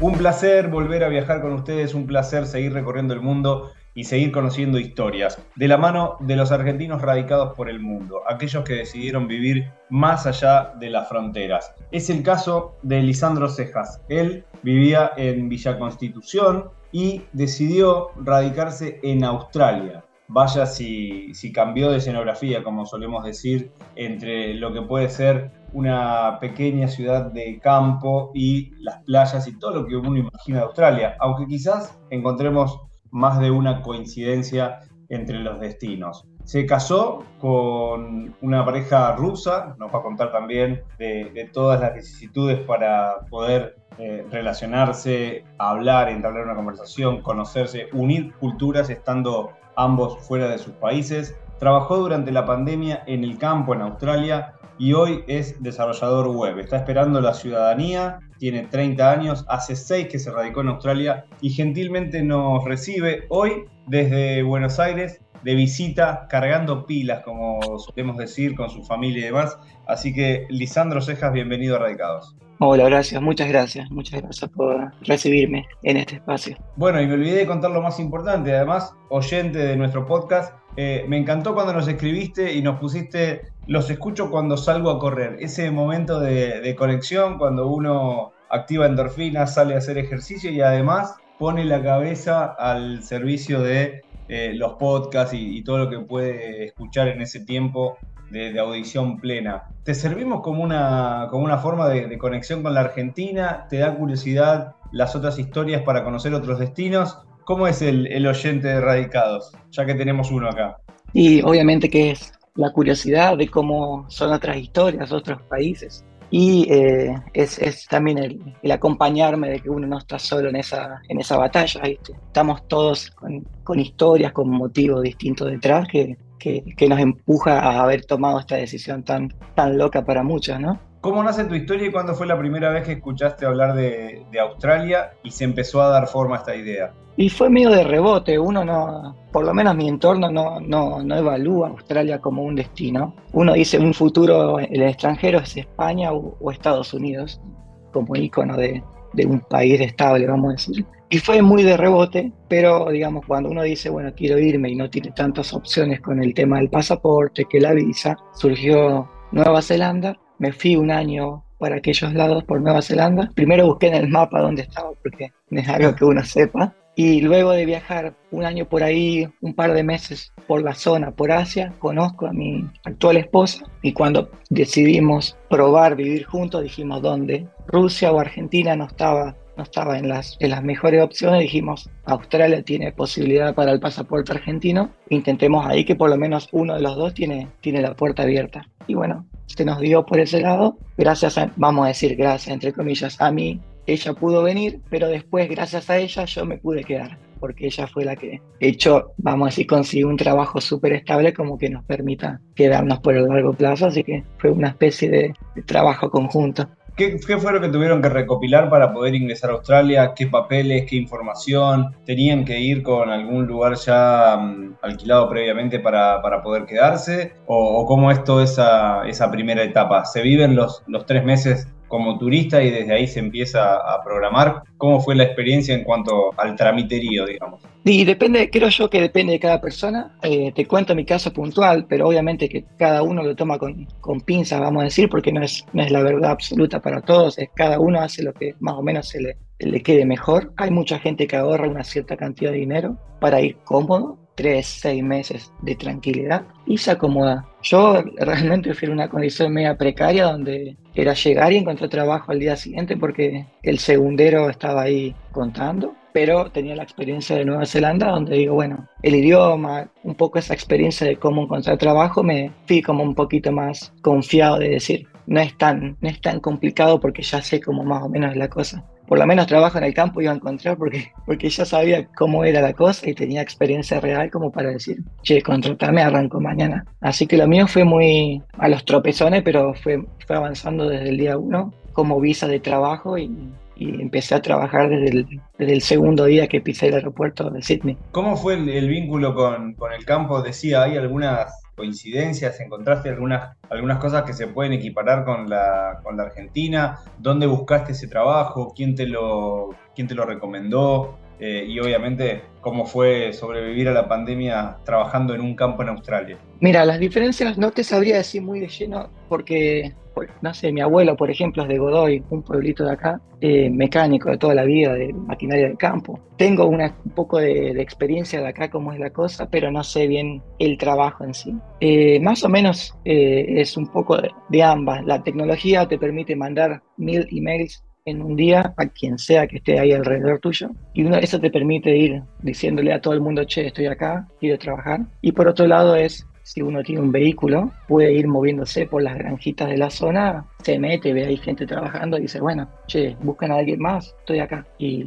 Un placer volver a viajar con ustedes, un placer seguir recorriendo el mundo y seguir conociendo historias de la mano de los argentinos radicados por el mundo, aquellos que decidieron vivir más allá de las fronteras. Es el caso de Lisandro Cejas. Él vivía en Villa Constitución y decidió radicarse en Australia. Vaya si, si cambió de escenografía, como solemos decir, entre lo que puede ser una pequeña ciudad de campo y las playas y todo lo que uno imagina de Australia, aunque quizás encontremos más de una coincidencia entre los destinos. Se casó con una pareja rusa, nos va a contar también de, todas las vicisitudes para poder eh, relacionarse, hablar, entablar una conversación, conocerse, unir culturas estando ambos fuera de sus países. Trabajó durante la pandemia en el campo en Australia y hoy es desarrollador web. Está esperando la ciudadanía, tiene 30 años, hace 6 que se radicó en Australia y gentilmente nos recibe hoy desde Buenos Aires de visita, cargando pilas, como solemos decir, con su familia y demás. Así que, Lisandro Cejas, bienvenido a Radicados. Hola, gracias, muchas gracias, muchas gracias por recibirme en este espacio. Bueno, y me olvidé de contar lo más importante, además, oyente de nuestro podcast, eh, me encantó cuando nos escribiste y nos pusiste, los escucho cuando salgo a correr, ese momento de, conexión, cuando uno activa endorfinas, sale a hacer ejercicio y además pone la cabeza al servicio de eh, los podcasts y, todo lo que puede escuchar en ese tiempo de, audición plena. ¿Te servimos como una, como una forma de, conexión con la Argentina? ¿Te da curiosidad las otras historias para conocer otros destinos? ¿Cómo es el, oyente de Radicados, ya que tenemos uno acá? Y obviamente que es la curiosidad de cómo son otras historias, otros países. Y eh, es, también el, acompañarme de que uno no está solo en esa, en esa batalla. Estamos todos con, con historias, con motivos distintos detrás que, que, nos empuja a haber tomado esta decisión tan, tan loca para muchos, ¿no? ¿Cómo nace tu historia y cuándo fue la primera vez que escuchaste hablar de, Australia y se empezó a dar forma a esta idea? Y fue medio de rebote, uno no, por lo menos mi entorno no, no, no evalúa Australia como un destino. Uno dice un futuro en el extranjero es España o, Estados Unidos, como ícono de, de un país estable, vamos a decir. Y fue muy de rebote, pero digamos, cuando uno dice, bueno, quiero irme y no tiene tantas opciones con el tema del pasaporte, que la visa, surgió Nueva Zelanda, me fui un año para aquellos lados por Nueva Zelanda. Primero busqué en el mapa dónde estaba, porque es algo que uno sepa. Y luego de viajar un año por ahí, un par de meses por la zona, por Asia, conozco a mi actual esposa y cuando decidimos probar vivir juntos, dijimos dónde. Rusia o Argentina no estaba no estaba en las, en las mejores opciones, dijimos, Australia tiene posibilidad para el pasaporte argentino, intentemos ahí que por lo menos uno de los dos tiene, tiene la puerta abierta. Y bueno, se nos dio por ese lado, gracias a, vamos a decir, gracias entre comillas, a mí, ella pudo venir, pero después gracias a ella yo me pude quedar, porque ella fue la que hecho, vamos a decir, consiguió un trabajo súper estable como que nos permita quedarnos por el largo plazo, así que fue una especie de trabajo conjunto. ¿Qué, fue lo que tuvieron que recopilar para poder ingresar a Australia? ¿Qué papeles, qué información? ¿Tenían que ir con algún lugar ya mm, alquilado previamente para, poder quedarse? ¿O, cómo es toda esa, esa primera etapa? ¿Se viven los, los tres meses como turista y desde ahí se empieza a programar. ¿Cómo fue la experiencia en cuanto al tramiterío, digamos? Y depende, creo yo que depende de cada persona. Eh, te cuento mi caso puntual, pero obviamente que cada uno lo toma con, con pinzas, vamos a decir, porque no es, no es la verdad absoluta para todos. Es cada uno hace lo que más o menos se le, le quede mejor. Hay mucha gente que ahorra una cierta cantidad de dinero para ir cómodo tres, seis meses de tranquilidad y se acomoda. Yo realmente fui en una condición media precaria donde era llegar y encontrar trabajo al día siguiente porque el segundero estaba ahí contando, pero tenía la experiencia de Nueva Zelanda donde digo, bueno, el idioma, un poco esa experiencia de cómo encontrar trabajo, me fui como un poquito más confiado de decir, no es tan, no es tan complicado porque ya sé cómo más o menos la cosa por lo menos trabajo en el campo iba a encontrar porque, porque ya sabía cómo era la cosa y tenía experiencia real como para decir, che, contratame, arranco mañana. Así que lo mío fue muy a los tropezones, pero fue, fue avanzando desde el día uno como visa de trabajo y, empecé a trabajar desde el, desde el, segundo día que pisé el aeropuerto de Sydney. ¿Cómo fue el, vínculo con, con, el campo? Decía, hay algunas coincidencias? ¿Encontraste algunas, algunas cosas que se pueden equiparar con la, con la Argentina? ¿Dónde buscaste ese trabajo? ¿Quién te lo, quién te lo recomendó? Eh, y obviamente cómo fue sobrevivir a la pandemia trabajando en un campo en Australia. Mira, las diferencias no te sabría decir muy de lleno porque, no sé, mi abuelo, por ejemplo, es de Godoy, un pueblito de acá, eh, mecánico de toda la vida, de maquinaria de campo. Tengo una, un poco de, experiencia de acá, cómo es la cosa, pero no sé bien el trabajo en sí. Eh, más o menos es un poco de, de ambas. La tecnología te permite mandar mil emails en un día a quien sea que esté ahí alrededor tuyo. Y uno, eso te permite ir diciéndole a todo el mundo, che, estoy acá, quiero trabajar. Y por otro lado es, si uno tiene un vehículo, puede ir moviéndose por las granjitas de la zona, se mete, ve ahí gente trabajando y dice, bueno, che, buscan a alguien más, estoy acá. Y,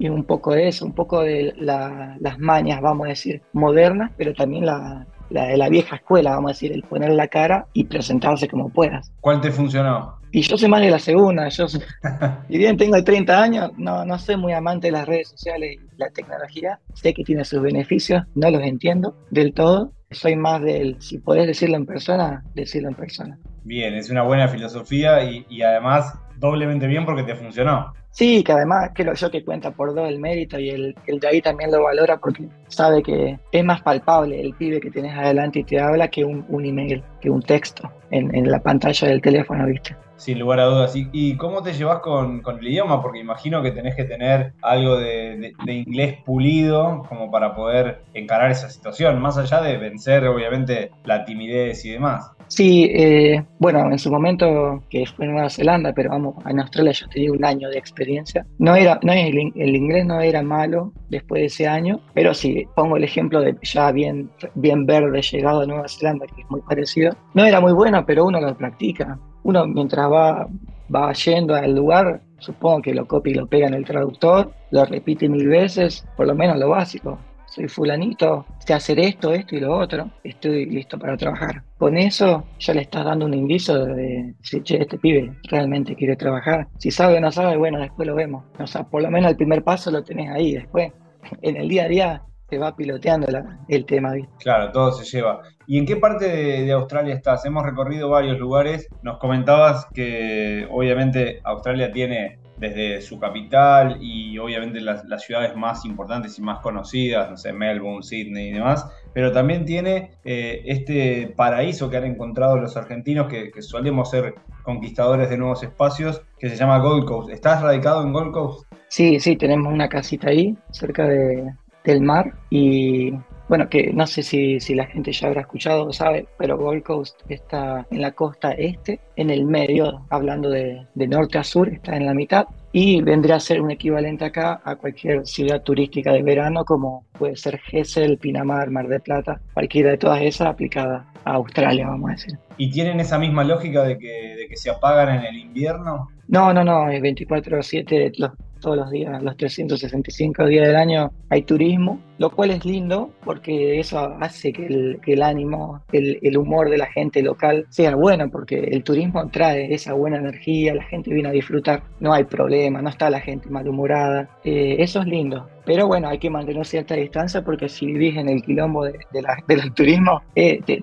un poco de eso, un poco de las mañas, vamos a decir, modernas, pero también la, la de la vieja escuela, vamos a decir, el poner la cara y presentarse como puedas. ¿Cuál te funcionó? Y yo soy más de la segunda, yo soy, y bien tengo 30 años, no, no soy muy amante de las redes sociales y la tecnología, sé que tiene sus beneficios, no los entiendo del todo, soy más del, si podés decirlo en persona, decirlo en persona. Bien, es una buena filosofía y, y además doblemente bien porque te funcionó. Sí, que además creo yo que cuenta por dos el mérito y el, de ahí también lo valora porque sabe que es más palpable el pibe que tienes adelante y te habla que un, email, que un texto en, la pantalla del teléfono, ¿viste? Sin lugar a dudas. ¿Y, cómo te llevas con, el idioma? Porque imagino que tenés que tener algo de, inglés pulido como para poder encarar esa situación, más allá de vencer obviamente la timidez y demás. Sí, eh, bueno, en su momento que fue en Nueva Zelanda, pero vamos, en Australia yo tenía un año de experiencia. No era, no el, inglés no era malo después de ese año, pero sí, pongo el ejemplo de ya bien, bien verde llegado a Nueva Zelanda, que es muy parecido. No era muy bueno, pero uno lo practica uno mientras va, va yendo al lugar, supongo que lo copia y lo pega en el traductor, lo repite mil veces, por lo menos lo básico. Soy fulanito, sé hacer esto, esto y lo otro, estoy listo para trabajar. Con eso ya le estás dando un indicio de si este pibe realmente quiere trabajar. Si sabe o no sabe, bueno, después lo vemos. O sea, por lo menos el primer paso lo tenés ahí, después en el día a día se va piloteando el tema. Claro, todo se lleva. ¿Y en qué parte de, Australia estás? Hemos recorrido varios lugares. Nos comentabas que obviamente Australia tiene desde su capital y obviamente las, ciudades más importantes y más conocidas, no sé, Melbourne, Sydney y demás, pero también tiene eh, este paraíso que han encontrado los argentinos que, que solemos ser conquistadores de nuevos espacios, que se llama Gold Coast. ¿Estás radicado en Gold Coast? Sí, sí, tenemos una casita ahí, cerca de, del mar y bueno, que no sé si, si, la gente ya habrá escuchado o sabe, pero Gold Coast está en la costa este, en el medio, hablando de, de, norte a sur, está en la mitad, y vendría a ser un equivalente acá a cualquier ciudad turística de verano, como puede ser Gesell, Pinamar, Mar de Plata, cualquiera de todas esas aplicada a Australia, vamos a decir. ¿Y tienen esa misma lógica de que, de que se apagan en el invierno? No, no, no, es 24-7 los todos los días, los 365 días del año hay turismo, lo cual es lindo porque eso hace que el, ánimo, el, humor de la gente local sea bueno, porque el turismo trae esa buena energía, la gente viene a disfrutar, no hay problema, no está la gente malhumorada, eh, eso es lindo. Pero bueno, hay que mantener cierta distancia porque si vivís en el quilombo de, del turismo, eh, te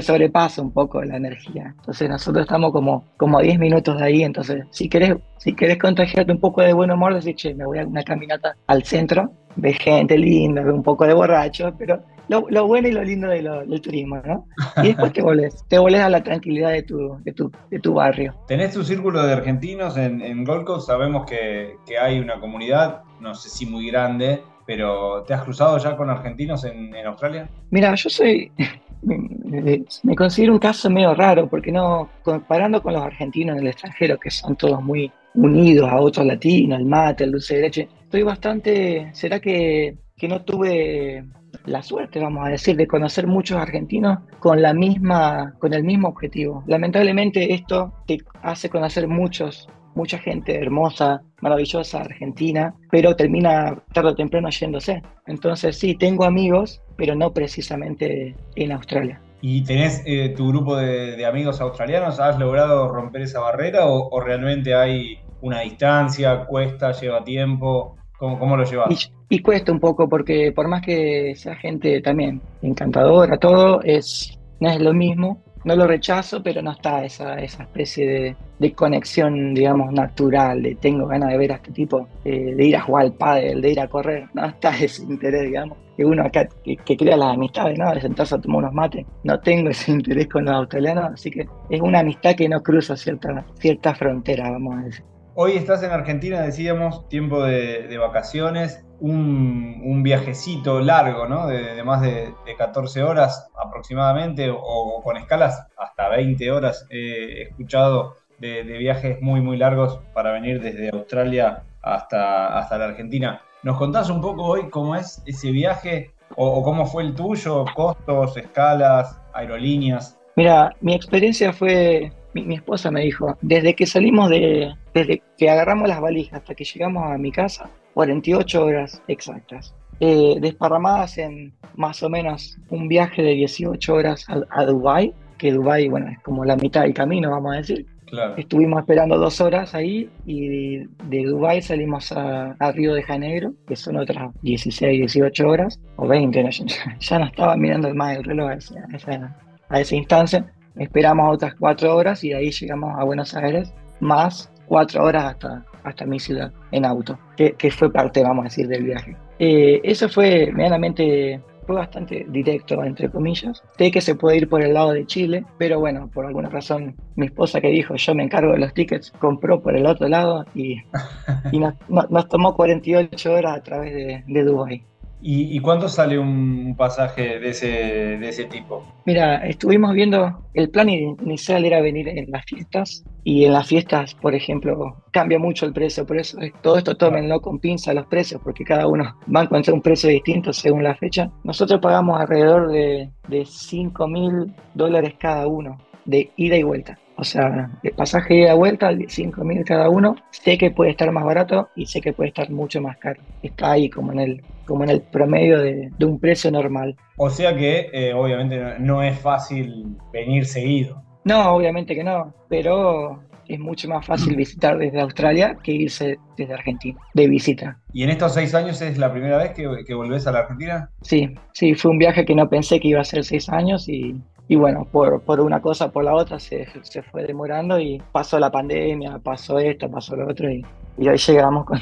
sobrepasa un poco la energía. Entonces nosotros estamos como, como a 10 minutos de ahí, entonces si querés, si querés contagiarte un poco de buen humor, decís, che, me voy a una caminata al centro, ve gente linda, ve un poco de borracho, pero lo, bueno y lo lindo del turismo, ¿no? Y después te volvés, te volvés a la tranquilidad de tu, de tu, de tu barrio. Tenés tu círculo de argentinos en, en Gold Coast, sabemos que, que hay una comunidad, no sé si muy grande, pero ¿te has cruzado ya con argentinos en, en Australia? Mira, yo soy, me, considero un caso medio raro, porque no, comparando con los argentinos en el extranjero, que son todos muy unidos a otros latinos, el mate, el dulce de leche, estoy bastante, ¿será que, que no tuve la suerte, vamos a decir, de conocer muchos argentinos con la misma, con el mismo objetivo. Lamentablemente esto te hace conocer muchos mucha gente hermosa, maravillosa, argentina, pero termina tarde o temprano yéndose. Entonces sí, tengo amigos, pero no precisamente en Australia. ¿Y tenés eh, tu grupo de, amigos australianos? ¿Has logrado romper esa barrera o, realmente hay una distancia, cuesta, lleva tiempo? ¿Cómo, lo llevas? Y, cuesta un poco porque por más que sea gente también encantadora, todo, es, no es lo mismo. No lo rechazo, pero no está esa, esa especie de, conexión, digamos, natural, de tengo ganas de ver a este tipo, eh, de ir a jugar al pádel, de ir a correr. No está ese interés, digamos, que uno acá que, crea las amistades, ¿no? De sentarse a tomar unos mates. No tengo ese interés con los australianos, así que es una amistad que no cruza cierta, cierta frontera, vamos a decir. Hoy estás en Argentina, decíamos, tiempo de, vacaciones, un, viajecito largo, ¿no? De, más de, 14 horas aproximadamente, o, con escalas hasta 20 horas. He escuchado de, viajes muy, muy largos para venir desde Australia hasta, hasta la Argentina. ¿Nos contás un poco hoy cómo es ese viaje o cómo fue el tuyo? ¿Costos, escalas, aerolíneas? Mira, mi experiencia fue mi, esposa me dijo, desde que salimos de, desde que agarramos las valijas hasta que llegamos a mi casa, 48 horas exactas, eh, desparramadas en más o menos un viaje de 18 horas a, Dubái, que Dubái, bueno, es como la mitad del camino, vamos a decir. Estuvimos esperando dos horas ahí y de, Dubái salimos a, Río de Janeiro, que son otras 16, 18 horas, o 20, ya, no estaba mirando más el reloj a esa, a esa instancia. Esperamos otras cuatro horas y de ahí llegamos a Buenos Aires, más cuatro horas hasta, hasta mi ciudad en auto, que, fue parte, vamos a decir, del viaje. Eh, eso fue medianamente, fue bastante directo, entre comillas. Sé que se puede ir por el lado de Chile, pero bueno, por alguna razón, mi esposa que dijo, yo me encargo de los tickets, compró por el otro lado y, y nos, nos, tomó 48 horas a través de, de Dubái. ¿Y, cuánto sale un pasaje de ese, de ese tipo? Mira, estuvimos viendo, el plan inicial era venir en las fiestas y en las fiestas, por ejemplo, cambia mucho el precio, por eso todo esto tómenlo con pinza los precios, porque cada uno va a encontrar un precio distinto según la fecha. Nosotros pagamos alrededor de, de 5 mil dólares cada uno de ida y vuelta. O sea, el pasaje de vuelta, 5 mil cada uno, sé que puede estar más barato y sé que puede estar mucho más caro. Está ahí como en el, como en el promedio de, un precio normal. O sea que eh, obviamente no es fácil venir seguido. No, obviamente que no, pero es mucho más fácil visitar desde Australia que irse desde Argentina, de visita. ¿Y en estos seis años es la primera vez que, que volvés a la Argentina? Sí, sí, fue un viaje que no pensé que iba a ser seis años y, y bueno, por, por, una cosa por la otra se, se, fue demorando y pasó la pandemia, pasó esto, pasó lo otro y, y hoy llegamos con,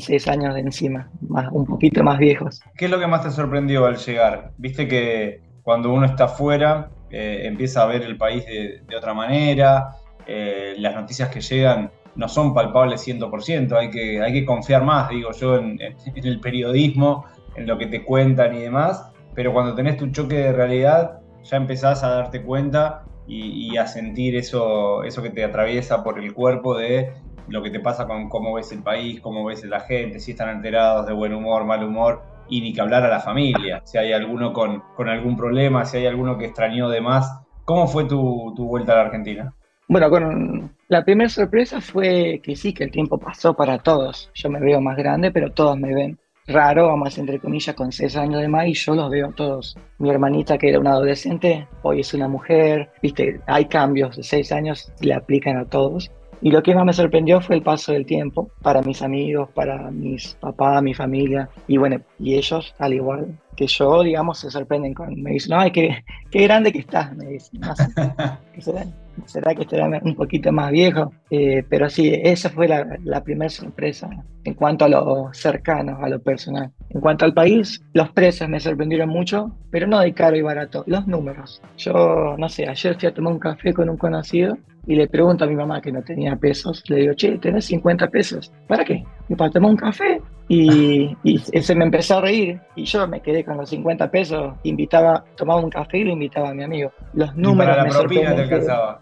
seis años de encima, más, un poquito más viejos. ¿Qué es lo que más te sorprendió al llegar? Viste que cuando uno está afuera eh, empieza a ver el país de, otra manera, eh, las noticias que llegan no son palpables 100%, hay que, hay que confiar más, digo yo, en, en el periodismo, en lo que te cuentan y demás, pero cuando tenés tu choque de realidad ya empezás a darte cuenta y, a sentir eso, eso que te atraviesa por el cuerpo de lo que te pasa con cómo ves el país, cómo ves la gente, si están enterados de buen humor, mal humor, y ni que hablar a la familia, si hay alguno con, algún problema, si hay alguno que extrañó de más. ¿Cómo fue tu, tu vuelta a la Argentina? Bueno, la primera sorpresa fue que sí, que el tiempo pasó para todos. Yo me veo más grande, pero todos me ven raro, vamos entre comillas, con seis años de más y yo los veo todos. Mi hermanita que era una adolescente, hoy es una mujer, viste, hay cambios de seis años, le aplican a todos. Y lo que más me sorprendió fue el paso del tiempo para mis amigos, para mis papás, mi familia. Y bueno, y ellos, al igual que yo, digamos, se sorprenden con, me dicen, ay, qué, qué grande que estás, me dicen. será, que estará un poquito más viejo. Eh, pero sí, esa fue la, la primera sorpresa en cuanto a lo cercano, a lo personal. En cuanto al país, los precios me sorprendieron mucho, pero no de caro y barato, los números. Yo, no sé, ayer fui a tomar un café con un conocido y le pregunto a mi mamá que no tenía pesos, le digo, che, ¿tenés 50 pesos? ¿Para qué? Y para tomar un café. Y, y, se me empezó a reír y yo me quedé con los 50 pesos, invitaba, tomaba un café y lo invitaba a mi amigo. Los números para la propina te alcanzaba.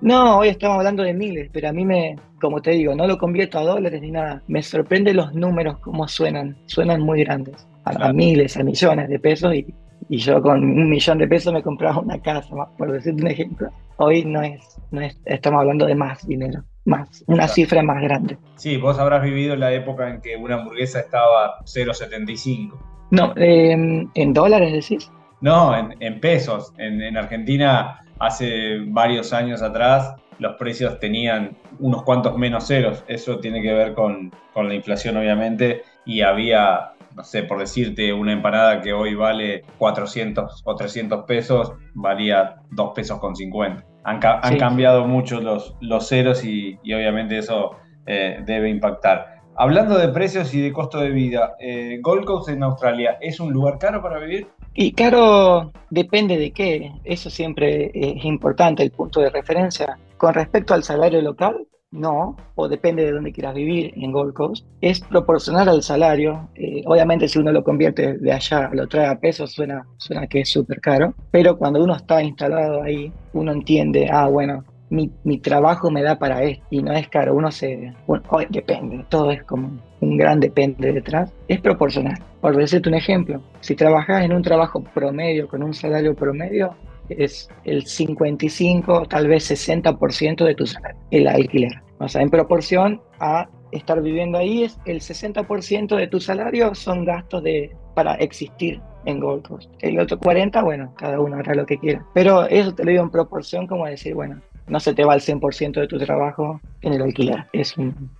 No, hoy estamos hablando de miles, pero a mí me, como te digo, no lo convierto a dólares ni nada. Me sorprende los números, cómo suenan. Suenan muy grandes. A, miles, a millones de pesos y, y, yo con un millón de pesos me compraba una casa, por decirte un ejemplo. Hoy no es, no es, estamos hablando de más dinero más, una cifra más grande. Sí, vos habrás vivido la época en que una hamburguesa estaba 0,75. No, em, ¿en dólares decís? No, en, pesos. En, Argentina hace varios años atrás los precios tenían unos cuantos menos ceros. Eso tiene que ver con, con la inflación, obviamente, y había no sé, por decirte, una empanada que hoy vale 400 o 300 pesos, valía 2 pesos con 50. Han, cambiado mucho los, los ceros y, obviamente eso eh, debe impactar. Hablando de precios y de costo de vida, eh, Gold Coast en Australia, ¿es un lugar caro para vivir? Y caro depende de qué, eso siempre es importante, el punto de referencia. Con respecto al salario local, no, o depende de dónde quieras vivir en Gold Coast, es proporcional al salario. Eh, obviamente si uno lo convierte de allá, lo trae a pesos, suena, suena que es súper caro, pero cuando uno está instalado ahí, uno entiende, ah, bueno, mi, mi, trabajo me da para esto y no es caro, uno se... Bueno, depende, todo es como un gran depende detrás, es proporcional. Por decirte un ejemplo, si trabajas en un trabajo promedio, con un salario promedio, es el 55, tal vez 60% de tu salario, el alquiler. O sea, en proporción a estar viviendo ahí, es el 60% de tu salario son gastos de, para existir en Gold Coast. El otro 40, bueno, cada uno hará lo que quiera. Pero eso te lo digo en proporción como decir, bueno, no se te va el 100% de tu trabajo en el alquiler. Es,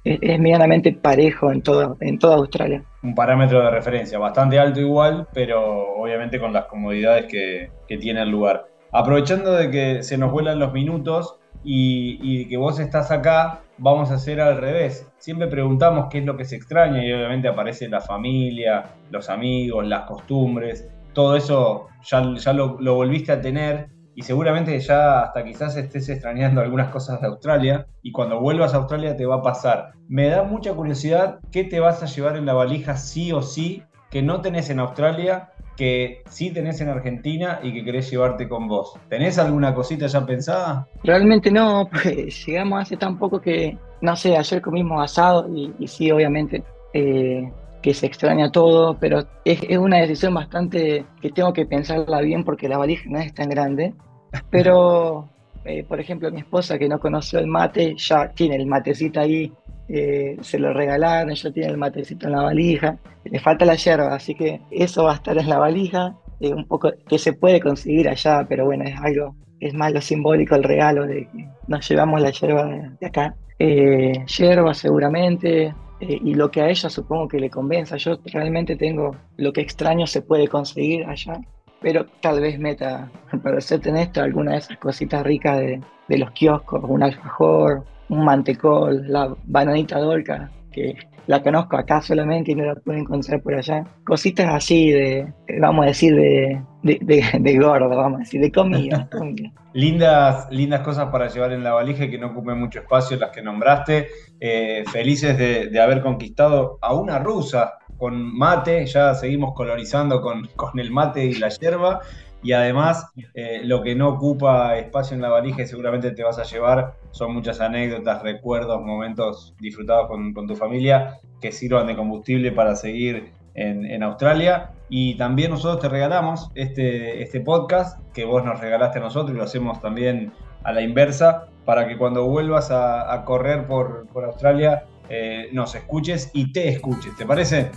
es, medianamente parejo en, todo, en toda Australia. Un parámetro de referencia bastante alto igual, pero obviamente con las comodidades que, que tiene el lugar. Aprovechando de que se nos vuelan los minutos y, que vos estás acá, vamos a hacer al revés. Siempre preguntamos qué es lo que se extraña y obviamente aparece la familia, los amigos, las costumbres. Todo eso ya, ya lo, lo volviste a tener y seguramente ya hasta quizás estés extrañando algunas cosas de Australia y cuando vuelvas a Australia te va a pasar. Me da mucha curiosidad qué te vas a llevar en la valija sí o sí que no tenés en Australia que sí tenés en Argentina y que querés llevarte con vos. ¿Tenés alguna cosita ya pensada? Realmente no, pues llegamos hace tan poco que, no sé, ayer comimos asado y, sí, obviamente, eh, que se extraña todo, pero es, una decisión bastante que tengo que pensarla bien porque la valija no es tan grande. Pero, eh, por ejemplo, mi esposa que no conoció el mate, ya tiene el matecito ahí eh, se lo regalaron, ya tiene el matecito en la valija, le falta la yerba, así que eso va a estar en la valija, eh, un poco que se puede conseguir allá, pero bueno, es algo, es más lo simbólico el regalo de que nos llevamos la yerba de, acá. Eh, yerba seguramente, y lo que a ella supongo que le convenza. Yo realmente tengo lo que extraño se puede conseguir allá, pero tal vez meta, para serte honesto, alguna de esas cositas ricas de, de los kioscos, un alfajor, un mantecol, la bananita dolca, que la conozco acá solamente y no la puedo encontrar por allá. Cositas así de, vamos a decir, de, de, gordo, vamos a decir, de comida. lindas, lindas cosas para llevar en la valija que no ocupen mucho espacio las que nombraste. Eh, felices de, haber conquistado a una rusa con mate, ya seguimos colorizando con, con el mate y la hierba y además eh, lo que no ocupa espacio en la valija y seguramente te vas a llevar son muchas anécdotas, recuerdos, momentos disfrutados con, tu familia que sirvan de combustible para seguir en, Australia. Y también nosotros te regalamos este, este podcast que vos nos regalaste a nosotros y lo hacemos también a la inversa para que cuando vuelvas a, correr por, por Australia eh, nos escuches y te escuches, ¿te parece?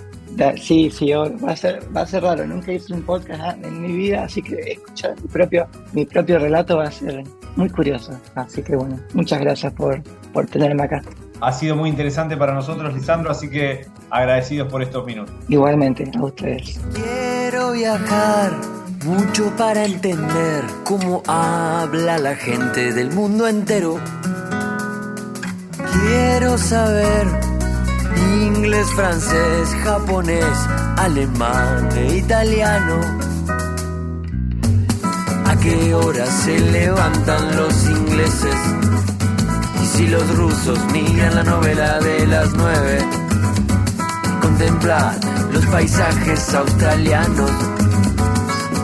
Sí, sí, va a ser, va a ser raro, nunca hice un podcast en mi vida, así que escuchar mi propio, mi propio relato va a ser muy curioso. Así que bueno, muchas gracias por, por tenerme acá. Ha sido muy interesante para nosotros, Lisandro, así que agradecidos por estos minutos. Igualmente, a ustedes. Quiero viajar mucho para entender cómo habla la gente del mundo entero Quiero saber inglés, francés, japonés, alemán e italiano. ¿A qué hora se levantan los ingleses? Y si los rusos miran la novela de las nueve, contemplar los paisajes australianos,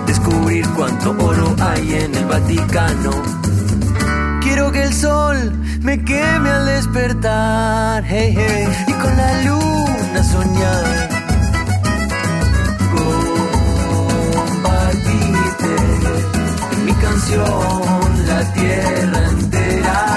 descubrir cuánto oro hay en el Vaticano el sol me queme al despertar. Y con la luna soñar. Compartiste mi canción la tierra entera.